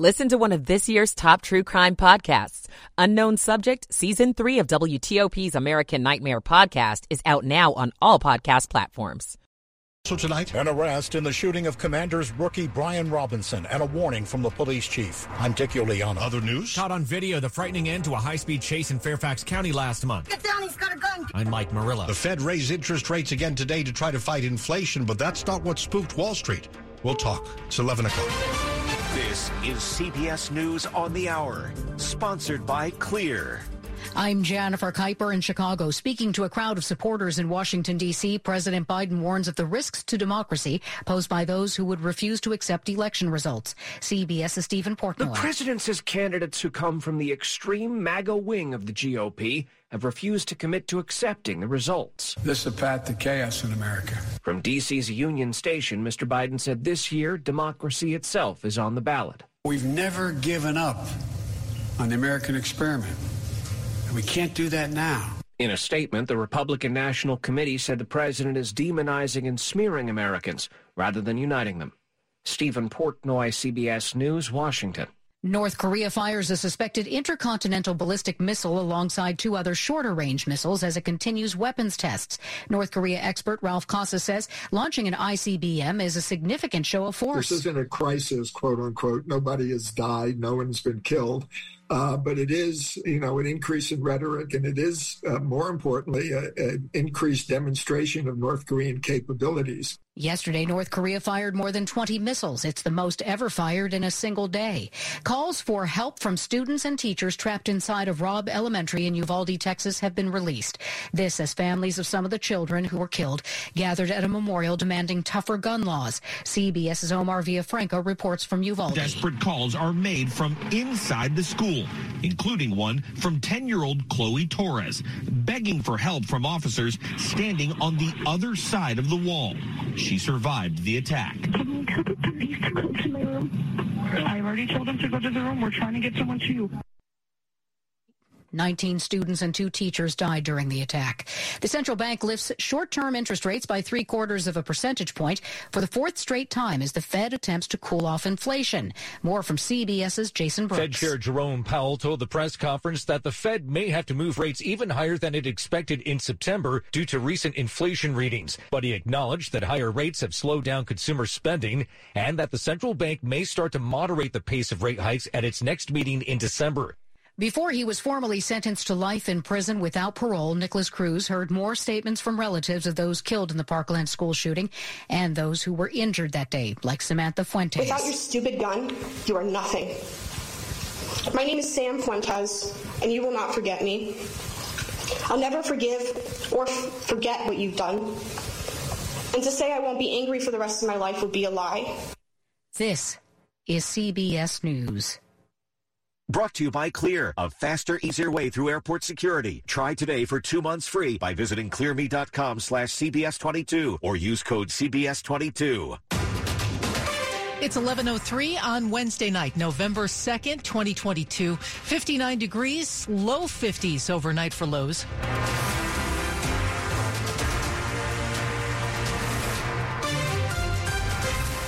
Listen to one of this year's top true crime podcasts. Unknown Subject, Season 3 of WTOP's American Nightmare podcast is out now on all podcast platforms. So tonight, an arrest in the shooting of Commanders rookie Brian Robinson and a warning from the police chief. I'm Dick Uliano. Other news? Caught on video the frightening end to a high-speed chase in Fairfax County last month. Get down, he's got a gun. I'm Mike Murillo. The Fed raised interest rates again today to try to fight inflation, but that's not what spooked Wall Street. We'll talk. It's 11 o'clock. This is CBS News on the Hour, sponsored by Clear. I'm Jennifer Kuiper in Chicago. Speaking to a crowd of supporters in Washington, D.C., President Biden warns of the risks to democracy posed by those who would refuse to accept election results. CBS's Steven Portnoy. The president says candidates who come from the extreme MAGA wing of the GOP have refused to commit to accepting the results. This is a path to chaos in America. From D.C.'s Union Station, Mr. Biden said this year democracy itself is on the ballot. We've never given up on the American experiment. And we can't do that now. In a statement, the Republican National Committee said the president is demonizing and smearing Americans rather than uniting them. Steven Portnoy, CBS News, Washington. North Korea fires a suspected intercontinental ballistic missile alongside two other shorter range missiles as it continues weapons tests. North Korea expert Ralph Cossa says launching an ICBM is a significant show of force. This isn't a crisis, quote unquote. Nobody has died. No one's been killed. Uh, but it is, you know, an increase in rhetoric, and it is, uh, more importantly, an increased demonstration of North Korean capabilities. Yesterday, North Korea fired more than 20 missiles. It's the most ever fired in a single day. Calls for help from students and teachers trapped inside of Robb Elementary in Uvalde, Texas have been released. This as families of some of the children who were killed gathered at a memorial demanding tougher gun laws. CBS's Omar Villafranca reports from Uvalde. Desperate calls are made from inside the school, including one from 10-year-old Chloe Torres, begging for help from officers standing on the other side of the wall. She survived the attack. Can you tell the police to to my room? I've already told them to go to the room. We're trying to get someone to you. 19 students and two teachers died during the attack. The central bank lifts short-term interest rates by three quarters of a percentage point for the fourth straight time as the Fed attempts to cool off inflation. More from CBS's Jason Brooks. Fed Chair Jerome Powell told the press conference that the Fed may have to move rates even higher than it expected in September due to recent inflation readings. But he acknowledged that higher rates have slowed down consumer spending and that the central bank may start to moderate the pace of rate hikes at its next meeting in December. Before he was formally sentenced to life in prison without parole, Nikolas Cruz heard more statements from relatives of those killed in the Parkland school shooting and those who were injured that day, like Samantha Fuentes. Without your stupid gun, you are nothing. My name is Sam Fuentes, and you will not forget me. I'll never forgive or f- forget what you've done. And to say I won't be angry for the rest of my life would be a lie. This is CBS News. Brought to you by Clear, a faster, easier way through airport security. Try today for two months free by visiting clearme.com slash CBS22 or use code CBS22. It's 11.03 on Wednesday night, November 2nd, 2022. 59 degrees, low 50s overnight for lows.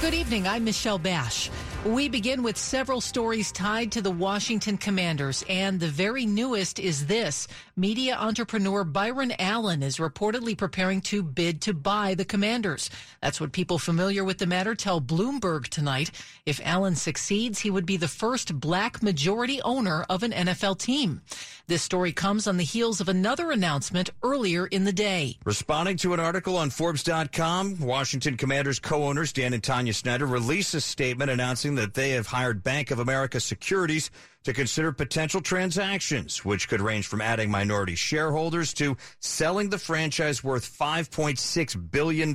Good evening. I'm Michelle Basch. We begin with several stories tied to the Washington Commanders, and the very newest is this. Media entrepreneur Byron Allen is reportedly preparing to bid to buy the Commanders. That's what people familiar with the matter tell Bloomberg tonight. If Allen succeeds, he would be the first black majority owner of an NFL team. This story comes on the heels of another announcement earlier in the day. Responding to an article on Forbes.com, Washington Commanders co-owners Dan and Tanya Snyder released a statement announcing that they have hired Bank of America Securities to consider potential transactions, which could range from adding minority shareholders to selling the franchise worth $5.6 billion.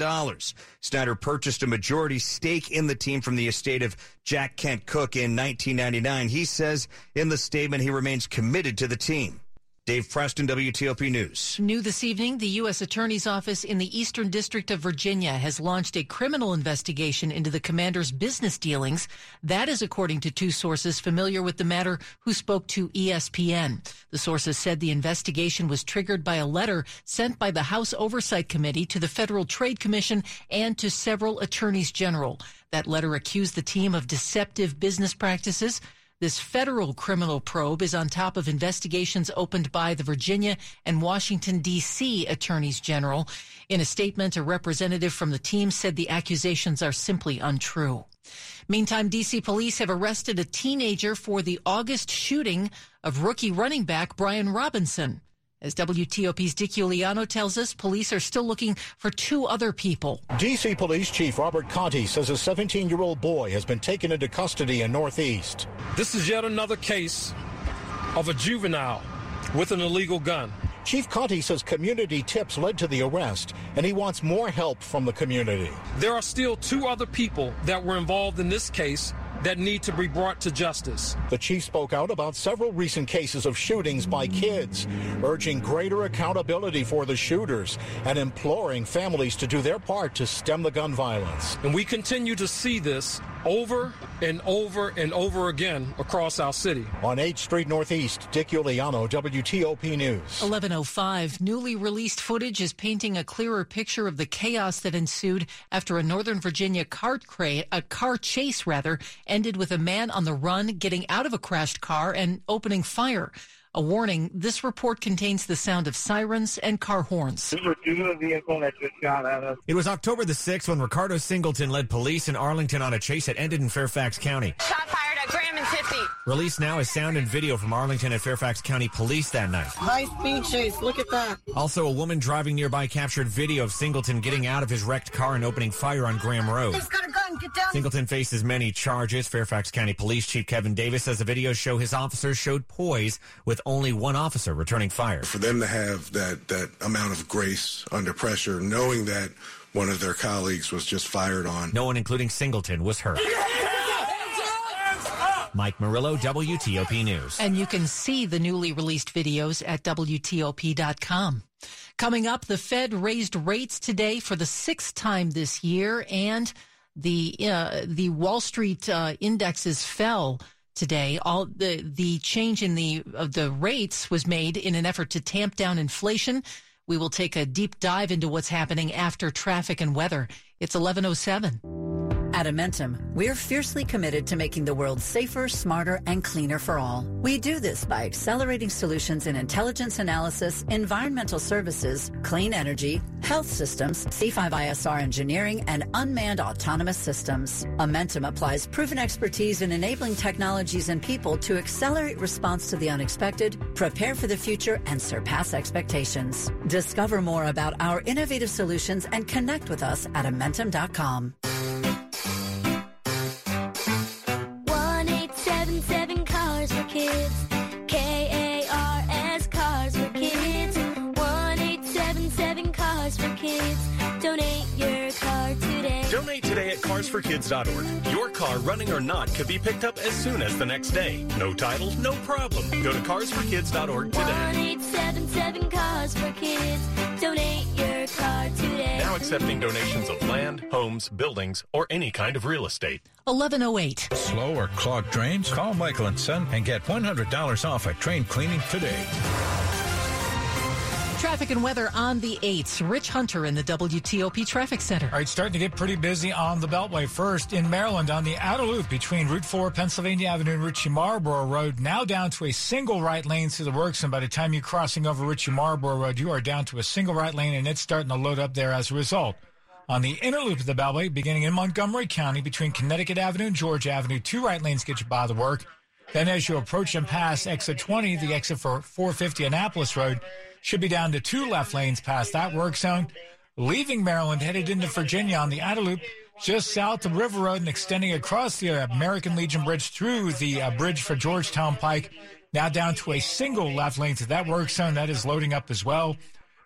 Snyder purchased a majority stake in the team from the estate of Jack Kent Cooke in 1999. He says in the statement he remains committed to the team. Dave Preston, WTOP News. New this evening, the U.S. Attorney's Office in the Eastern District of Virginia has launched a criminal investigation into the commander's business dealings. That is according to two sources familiar with the matter who spoke to ESPN. The sources said the investigation was triggered by a letter sent by the House Oversight Committee to the Federal Trade Commission and to several attorneys general. That letter accused the team of deceptive business practices. This federal criminal probe is on top of investigations opened by the Virginia and Washington, D.C. attorneys general. In a statement, a representative from the team said the accusations are simply untrue. Meantime, D.C. police have arrested a teenager for the August shooting of rookie running back Brian Robinson. As WTOP's Dick Uliano tells us, police are still looking for two other people. D.C. Police Chief Robert Contee says a 17 year old boy has been taken into custody in Northeast. This is yet another case of a juvenile with an illegal gun. Chief Contee says community tips led to the arrest, and he wants more help from the community. There are still two other people that were involved in this case that need to be brought to justice. The chief spoke out about several recent cases of shootings by kids, urging greater accountability for the shooters and imploring families to do their part to stem the gun violence. And we continue to see this over and over and over again across our city. On 8th Street Northeast, Dick Uliano, WTOP News. 1105. Newly released footage is painting a clearer picture of the chaos that ensued after a Northern Virginia car, cra- a car chase rather ended with a man on the run getting out of a crashed car and opening fire. A warning this report contains the sound of sirens and car horns. vehicle that just shot at us. It was October the 6th when Ricardo Singleton led police in Arlington on a chase that ended in Fairfax County. Shot fired at Graham and Tiffy. Released now is sound and video from Arlington and Fairfax County Police that night. High speed chase, look at that. Also, a woman driving nearby captured video of Singleton getting out of his wrecked car and opening fire on Graham Road. He's got a gun, get down. Singleton faces many charges. Fairfax County Police Chief Kevin Davis says the videos show his officers showed poise with only one officer returning fire. For them to have that, that amount of grace under pressure, knowing that one of their colleagues was just fired on. No one, including Singleton, was hurt. Mike Murillo, WTOP News. And you can see the newly released videos at WTOP.com. Coming up, the Fed raised rates today for the sixth time this year, and the uh, the Wall Street uh, indexes fell today. All the the change in the of the rates was made in an effort to tamp down inflation. We will take a deep dive into what's happening after traffic and weather. It's 1107. At Amentum, we're fiercely committed to making the world safer, smarter, and cleaner for all. We do this by accelerating solutions in intelligence analysis, environmental services, clean energy, health systems, C5ISR engineering, and unmanned autonomous systems. Amentum applies proven expertise in enabling technologies and people to accelerate response to the unexpected, prepare for the future, and surpass expectations. Discover more about our innovative solutions and connect with us at Amentum.com. kids. carsforkids.org. Your car, running or not, could be picked up as soon as the next day. No title, no problem. Go to carsforkids.org today. eight seven seven cars for kids. Donate your car today. Now accepting donations of land, homes, buildings, or any kind of real estate. 1108. Slow or clogged drains? Call Michael and Son and get $100 off a train cleaning today. Traffic and weather on the 8th. Rich Hunter in the WTOP Traffic Center. All right, starting to get pretty busy on the Beltway. First, in Maryland, on the outer loop between Route 4, Pennsylvania Avenue, and Ritchie Marlboro Road, now down to a single right lane through the works. And by the time you're crossing over Ritchie Marlboro Road, you are down to a single right lane, and it's starting to load up there as a result. On the inner loop of the Beltway, beginning in Montgomery County between Connecticut Avenue and Georgia Avenue, two right lanes get you by the work. Then as you approach and pass exit 20, the exit for 450 Annapolis Road should be down to two left lanes past that work zone. Leaving Maryland, headed into Virginia on the outer loop, just south of River Road and extending across the American Legion Bridge through the uh, bridge for Georgetown Pike. Now down to a single left lane to that work zone. That is loading up as well.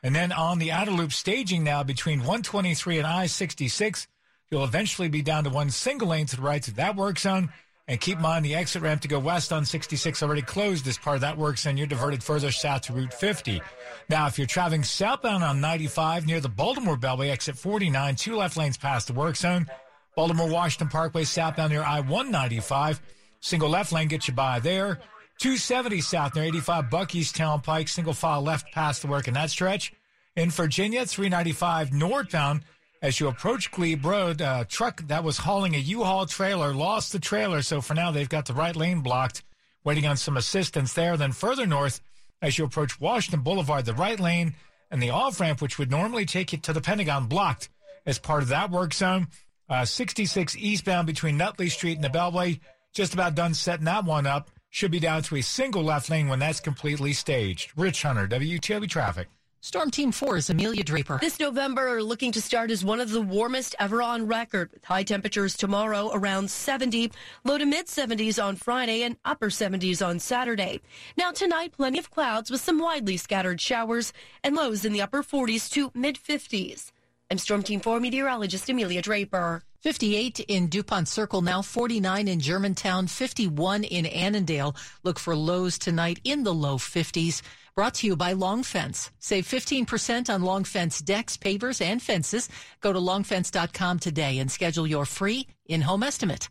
And then on the outer loop staging now between 123 and I 66, you'll eventually be down to one single lane to the right to that work zone. And keep in mind the exit ramp to go west on 66 already closed as part of that work, and you're diverted further south to Route 50. Now, if you're traveling southbound on 95 near the Baltimore Beltway, exit 49, two left lanes past the work zone. Baltimore Washington Parkway southbound near I 195. Single left lane gets you by there. 270 south near 85 Buckeystown Pike, single file left past the work in that stretch. In Virginia, 395 northbound as you approach Glebe Road, a truck that was hauling a U-Haul trailer lost the trailer, so for now they've got the right lane blocked, waiting on some assistance there. Then further north, as you approach Washington Boulevard, the right lane and the off-ramp, which would normally take you to the Pentagon, blocked as part of that work zone. Uh, 66 eastbound between Nutley Street and the Beltway, just about done setting that one up. Should be down to a single left lane when that's completely staged. Rich Hunter, WTOP Traffic. Storm Team 4 is Amelia Draper. This November looking to start as one of the warmest ever on record, with high temperatures tomorrow around 70, low to mid 70s on Friday, and upper 70s on Saturday. Now tonight, plenty of clouds with some widely scattered showers and lows in the upper 40s to mid 50s. I'm Storm Team 4 meteorologist Amelia Draper. 58 in DuPont Circle now, 49 in Germantown, 51 in Annandale. Look for lows tonight in the low 50s. Brought to you by Long Fence. Save 15% on Long Fence decks, pavers, and fences. Go to longfence.com today and schedule your free in-home estimate.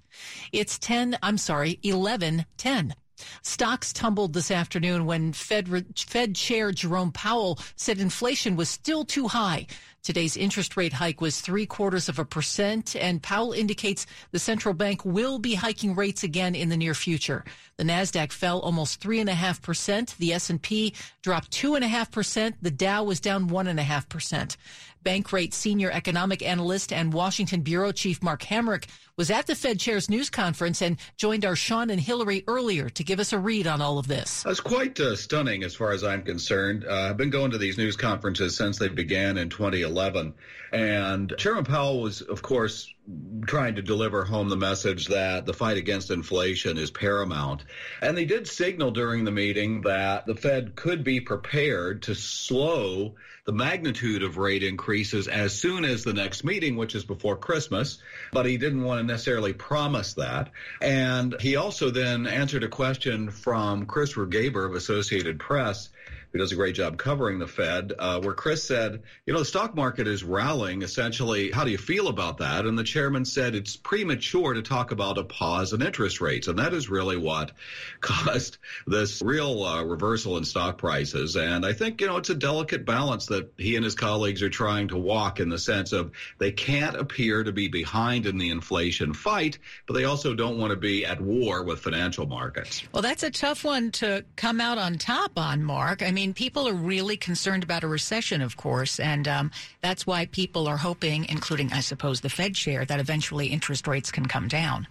It's 10, I'm sorry, 11 10. Stocks tumbled this afternoon when Fed, Fed Chair Jerome Powell said inflation was still too high. Today's interest rate hike was three quarters of a percent, and Powell indicates the central bank will be hiking rates again in the near future. The Nasdaq fell almost three and a half percent. The S&P dropped two and a half percent. The Dow was down one and a half percent. Bankrate senior economic analyst and Washington bureau chief Mark Hamrick was at the Fed chair's news conference and joined our Sean and Hillary earlier to give us a read on all of this. That's quite uh, stunning as far as I'm concerned. Uh, I've been going to these news conferences since they began in 2011. And Chairman Powell was, of course, trying to deliver home the message that the fight against inflation is paramount. And they did signal during the meeting that the Fed could be prepared to slow the magnitude of rate increases as soon as the next meeting, which is before Christmas. But he didn't want to necessarily promise that. And he also then answered a question from Chris Rugaber of Associated Press who does a great job covering the Fed, uh, where Chris said, you know, the stock market is rallying. Essentially, how do you feel about that? And the chairman said it's premature to talk about a pause in interest rates, and that is really what caused this real uh, reversal in stock prices. And I think you know it's a delicate balance that he and his colleagues are trying to walk in the sense of they can't appear to be behind in the inflation fight, but they also don't want to be at war with financial markets. Well, that's a tough one to come out on top on, Mark. I mean mean, people are really concerned about a recession, of course, and um, that's why people are hoping, including, I suppose, the Fed chair, that eventually interest rates can come down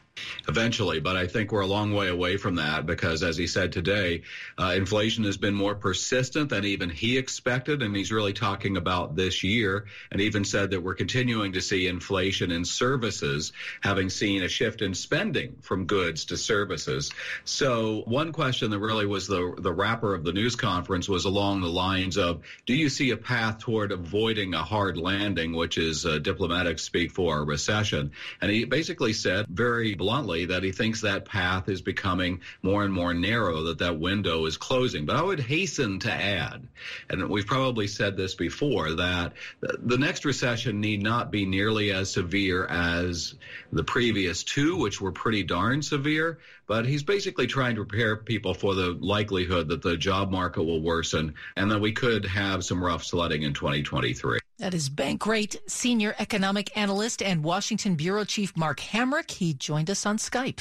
eventually. But I think we're a long way away from that because, as he said today, uh, inflation has been more persistent than even he expected. And he's really talking about this year and even said that we're continuing to see inflation in services, having seen a shift in spending from goods to services. So one question that really was the, the wrapper of the news conference was along the lines of, do you see a path toward avoiding a hard landing, which is uh, diplomatic speak for a recession? And he basically said very bluntly that he thinks that path is becoming more and more narrow, that that window is closing. But I would hasten to add, and we've probably said this before, that the next recession need not be nearly as severe as the previous two, which were pretty darn severe. But he's basically trying to prepare people for the likelihood that the job market will worsen and that we could have some rough sledding in 2023. That is Bankrate senior economic analyst and Washington bureau chief Mark Hamrick. He joined us on Skype.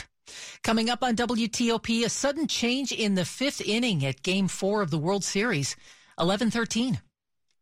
Coming up on WTOP, a sudden change in the fifth inning at Game Four of the World Series, eleven thirteen.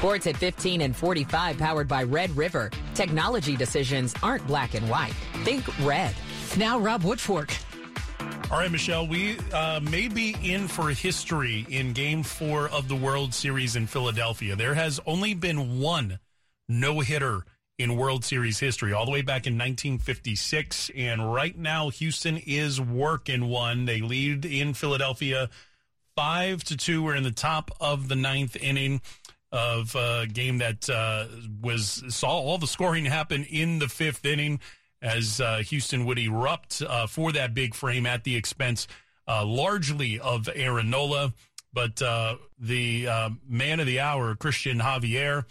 Sports at 15 and 45 powered by Red River. Technology decisions aren't black and white. Think red. Now Rob Woodfork. All right, Michelle, we uh, may be in for history in game four of the World Series in Philadelphia. There has only been one no hitter in World Series history, all the way back in 1956. And right now, Houston is working one. They lead in Philadelphia five to two. We're in the top of the ninth inning of a game that uh, was saw all the scoring happen in the fifth inning as uh, Houston would erupt uh, for that big frame at the expense uh, largely of Aaron Nola. But uh, the uh, man of the hour, Cristian Javier,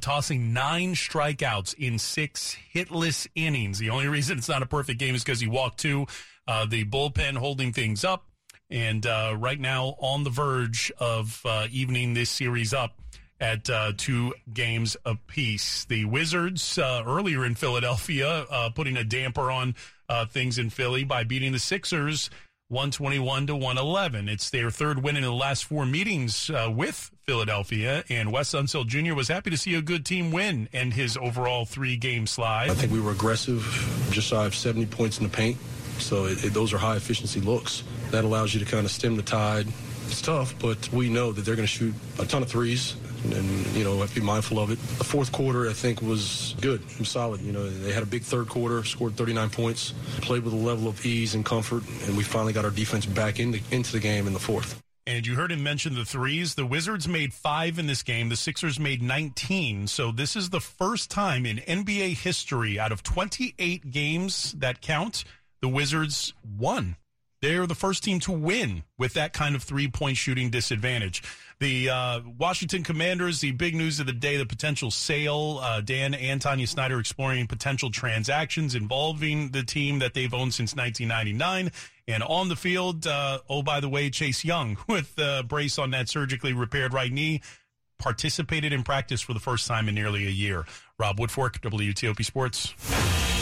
tossing nine strikeouts in six hitless innings. The only reason it's not a perfect game is because he walked two. the bullpen holding things up and uh, right now on the verge of uh, evening this series up at uh, two games apiece. The Wizards uh, earlier in Philadelphia uh, putting a damper on uh, things in Philly by beating the Sixers 121 to 111. It's their third win in the last four meetings with Philadelphia, and Wes Unseld Jr. was happy to see a good team win and his overall three game slide. I think we were aggressive, just shy of 70 points in the paint. So it, it, those are high efficiency looks. That allows you to kind of stem the tide. It's tough, but we know that they're going to shoot a ton of threes, and, you know have to be mindful of it. The fourth quarter, I think, was good, was solid. You know, they had a big third quarter, scored 39 points, played with a level of ease and comfort, and we finally got our defense back into the game in the fourth. And you heard him mention the threes. The Wizards made five in this game. The Sixers made 19. So this is the first time in NBA history out of 28 games that count the Wizards won. They're the first team to win with that kind of three point shooting disadvantage. The uh, Washington Commanders, the big news of the day, the potential sale. Uh, Dan and Tanya Snyder exploring potential transactions involving the team that they've owned since 1999. And on the field, uh, oh, by the way, Chase Young with the brace on that surgically repaired right knee participated in practice for the first time in nearly a year. Rob Woodfork, WTOP Sports.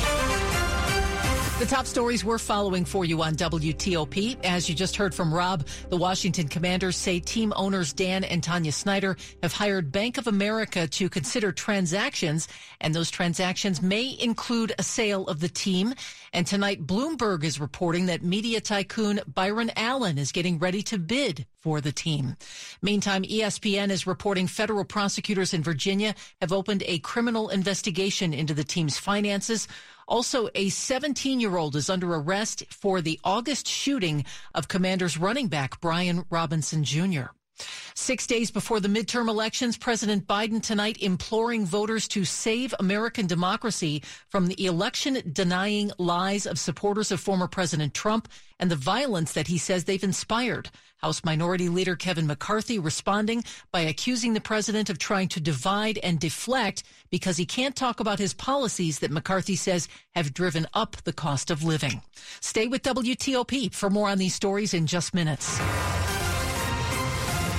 The top stories we're following for you on WTOP. As you just heard from Rob, the Washington Commanders say team owners Dan and Tanya Snyder have hired Bank of America to consider transactions, and those transactions may include a sale of the team. And tonight, Bloomberg is reporting that media tycoon Byron Allen is getting ready to bid for the team. Meantime, ESPN is reporting federal prosecutors in Virginia have opened a criminal investigation into the team's finances. Also, a 17 year old is under arrest for the August shooting of Commanders running back Brian Robinson Jr. Six days before the midterm elections, President Biden tonight imploring voters to save American democracy from the election denying lies of supporters of former President Trump and the violence that he says they've inspired. House Minority Leader Kevin McCarthy responding by accusing the president of trying to divide and deflect because he can't talk about his policies that McCarthy says have driven up the cost of living. Stay with WTOP for more on these stories in just minutes.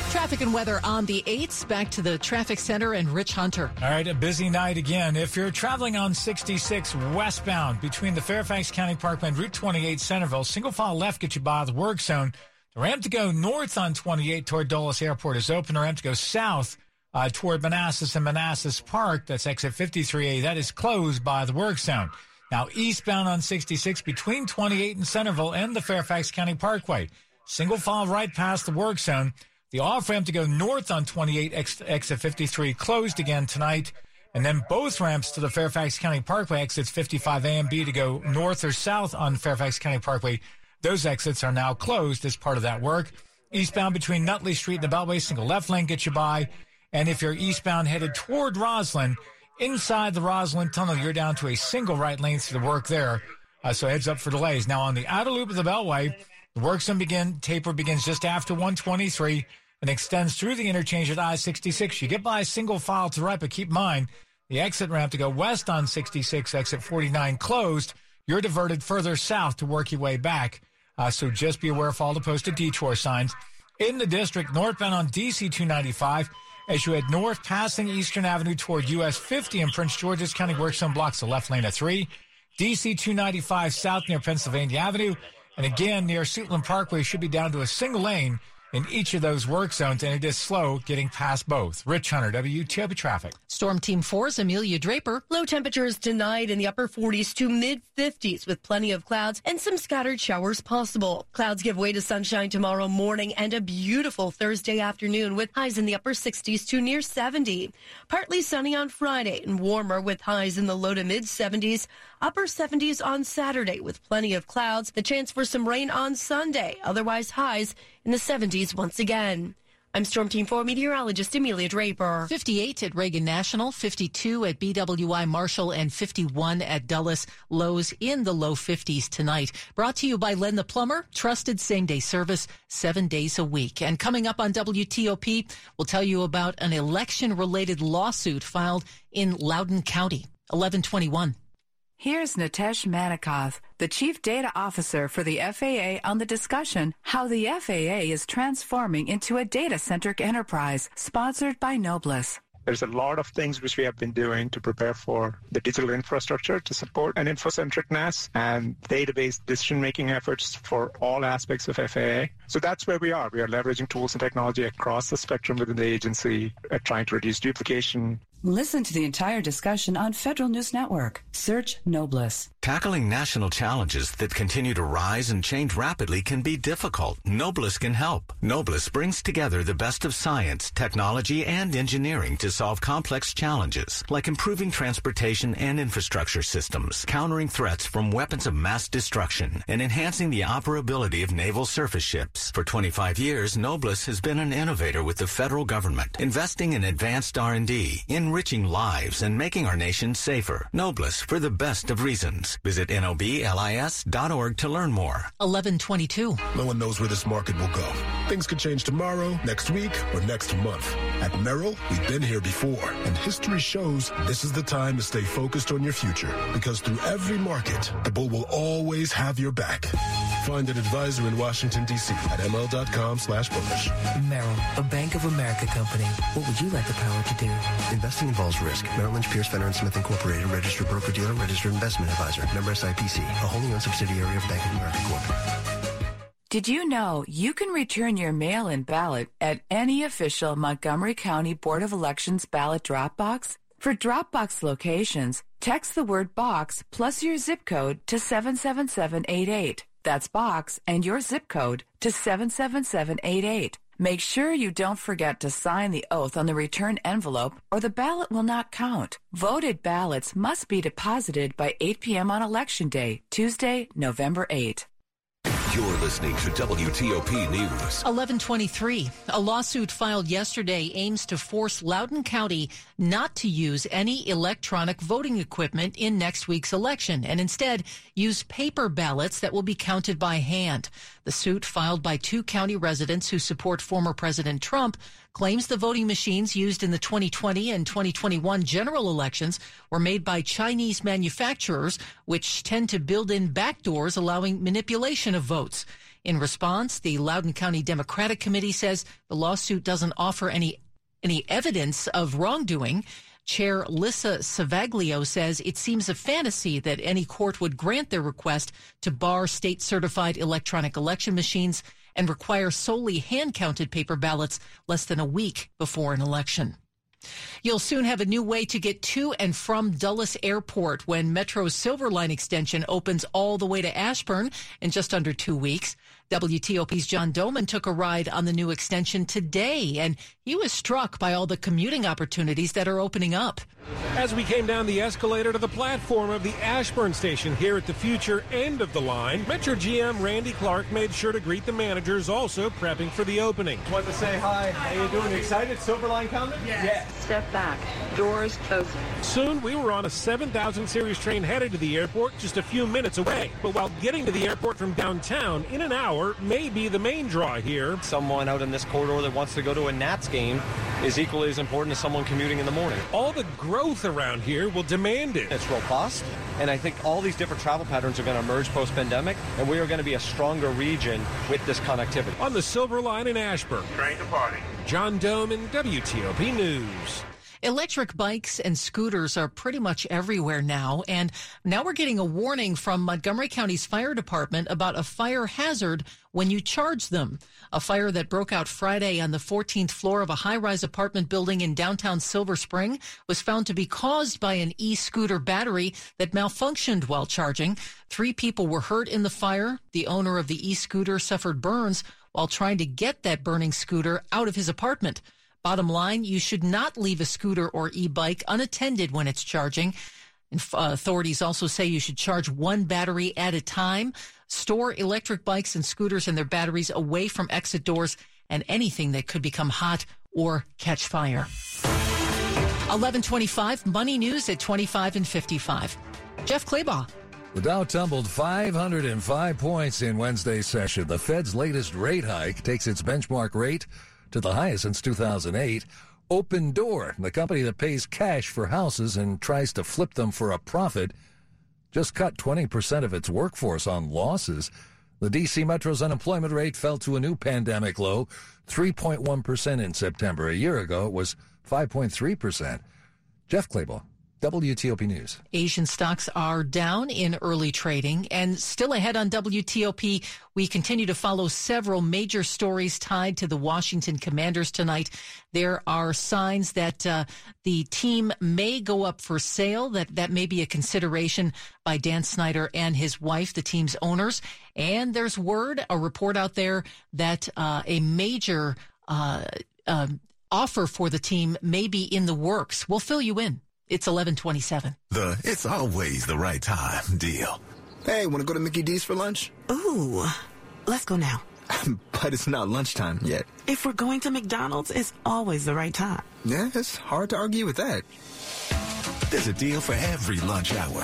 Traffic and weather on the 8th. Back to the traffic center and Rich Hunter. All right, a busy night again. If you're traveling on 66 westbound between the Fairfax County Parkway and Route 28 Centreville, single file left gets you by the work zone. The ramp to go north on 28 toward Dulles Airport is open. The ramp to go south uh, toward Manassas and Manassas Park, that's exit 53A, that is closed by the work zone. Now, eastbound on 66 between 28 and Centreville and the Fairfax County Parkway. Single file right past the work zone. The off ramp to go north on 28 exit 53 closed again tonight. And then both ramps to the Fairfax County Parkway exits 55A and B to go north or south on Fairfax County Parkway. Those exits are now closed as part of that work. Eastbound between Nutley Street and the Beltway, single left lane gets you by. And if you're eastbound headed toward Rosslyn, inside the Rosslyn Tunnel, you're down to a single right lane through the work there. Uh, so heads up for delays. Now on the outer loop of the Beltway, the work zone begin taper begins just after 123 and extends through the interchange at I-66. You get by a single file to right, but keep in mind the exit ramp to go west on 66, exit 49 closed. You're diverted further south to work your way back. Uh, so just be aware of all the posted detour signs. In the district, northbound on DC 295, as you head north, passing Eastern Avenue toward US 50 in Prince George's County, work zone blocks the left lane at 3. DC 295 south near Pennsylvania Avenue, and again, near Suitland Parkway should be down to a single lane in each of those work zones, and it is slow getting past both. Rich Hunter, WTOP Traffic. Storm Team 4's Amelia Draper. Low temperatures tonight in the upper 40s to mid 50s with plenty of clouds and some scattered showers possible. Clouds give way to sunshine tomorrow morning and a beautiful Thursday afternoon with highs in the upper 60s to near 70. Partly sunny on Friday and warmer with highs in the low to mid 70s. Upper 70s on Saturday with plenty of clouds. The chance for some rain on Sunday. Otherwise highs in the 70s once again. I'm Storm Team 4 meteorologist Amelia Draper. 58 at Reagan National, 52 at BWI Marshall, and 51 at Dulles. Lows in the low 50s tonight. Brought to you by Len the Plumber, trusted same day service seven days a week. And coming up on WTOP, we'll tell you about an election related lawsuit filed in Loudoun County. 1121. Here's Natesh Manikoth, the Chief Data Officer for the FAA, on the discussion how the FAA is transforming into a data centric enterprise, sponsored by Noblis. There's a lot of things which we have been doing to prepare for the digital infrastructure to support an infocentricness and database decision making efforts for all aspects of FAA. So that's where we are. We are leveraging tools and technology across the spectrum within the agency, uh, trying to reduce duplication, Listen to the entire discussion on Federal News Network. Search Noblis. Tackling national challenges that continue to rise and change rapidly can be difficult. Noblis can help. Noblis brings together the best of science, technology, and engineering to solve complex challenges, like improving transportation and infrastructure systems, countering threats from weapons of mass destruction, and enhancing the operability of naval surface ships. For 25 years, Noblis has been an innovator with the federal government, investing in advanced R&D, enriching lives and making our nation safer. Noblis for the best of reasons. Visit noblis.org to learn more. 1122. No one knows where this market will go. Things could change tomorrow, next week, or next month. At Merrill, we've been here before, and history shows this is the time to stay focused on your future because through every market, the bull will always have your back. Find an advisor in Washington, D.C. at ml.com slash bullish. Merrill, a Bank of America company. What would you like the power to do? Investing involves risk. Merrill Lynch, Pierce, Fenner & Smith Incorporated, registered broker-dealer, registered investment advisor. Member SIPC, a wholly owned subsidiary of Bank of America Corp. Did you know you can return your mail-in ballot at any official Montgomery County Board of Elections ballot drop box? For Dropbox locations, text the word box plus your zip code to 77788. That's box and your zip code to 77788. Make sure you don't forget to sign the oath on the return envelope or the ballot will not count. Voted ballots must be deposited by 8 p.m. on Election Day, Tuesday, November 8. You're listening to WTOP News. 1123. A lawsuit filed yesterday aims to force Loudoun County not to use any electronic voting equipment in next week's election and instead use paper ballots that will be counted by hand. The suit filed by two county residents who support former President Trump claims the voting machines used in the 2020 and 2021 general elections were made by Chinese manufacturers, which tend to build in backdoors allowing manipulation of votes. In response, the Loudoun County Democratic Committee says the lawsuit doesn't offer any any evidence of wrongdoing. Chair Lissa Savaglio says it seems a fantasy that any court would grant their request to bar state certified electronic election machines and require solely hand counted paper ballots less than a week before an election. You'll soon have a new way to get to and from Dulles Airport when Metro's Silver Line extension opens all the way to Ashburn in just under two weeks. WTOP's John Domen took a ride on the new extension today, and he was struck by all the commuting opportunities that are opening up. As we came down the escalator to the platform of the Ashburn station here at the future end of the line, Metro GM Randy Clark made sure to greet the managers also prepping for the opening. Want to say hi. How you doing? Excited? Silver Line coming? Yes. yes. Step back. Doors closing. Soon we were on a 7000 series train headed to the airport just a few minutes away. But while getting to the airport from downtown in an hour may be the main draw here. Someone out in this corridor that wants to go to a Nats game is equally as important as someone commuting in the morning. All the growth around here will demand it. It's robust, and I think all these different travel patterns are going to emerge post pandemic, and we are going to be a stronger region with this connectivity. On the Silver Line in Ashburn. Train to party. John Domen WTOP News. Electric bikes and scooters are pretty much everywhere now. And now we're getting a warning from Montgomery County's fire department about a fire hazard when you charge them. A fire that broke out Friday on the 14th floor of a high rise apartment building in downtown Silver Spring was found to be caused by an e scooter battery that malfunctioned while charging. Three people were hurt in the fire. The owner of the e scooter suffered burns while trying to get that burning scooter out of his apartment. Bottom line, you should not leave a scooter or e-bike unattended when it's charging. Uh, authorities also say you should charge one battery at a time. Store electric bikes and scooters and their batteries away from exit doors and anything that could become hot or catch fire. 1125 Money News at 25 and 55. Jeff Clabaugh. The Dow tumbled 505 points in Wednesday's session. The Fed's latest rate hike takes its benchmark rate to the highest since 2008. Opendoor, the company that pays cash for houses and tries to flip them for a profit, just cut 20% of its workforce on losses. The D.C. Metro's unemployment rate fell to a new pandemic low, 3.1% in September. A year ago, it was 5.3%. Jeff Clabaugh, WTOP News. Asian stocks are down in early trading and still ahead on WTOP. We continue to follow several major stories tied to the Washington Commanders tonight. There are signs that uh, the team may go up for sale. That that may be a consideration by Dan Snyder and his wife, the team's owners. And there's word, a report out there that uh, a major uh, um, offer for the team may be in the works. We'll fill you in. It's 1127. The it's always the right time deal. Hey, want to go to Mickey D's for lunch? Ooh, let's go now. but it's not lunchtime yet. If we're going to McDonald's, it's always the right time. Yeah, it's hard to argue with that. There's a deal for every lunch hour.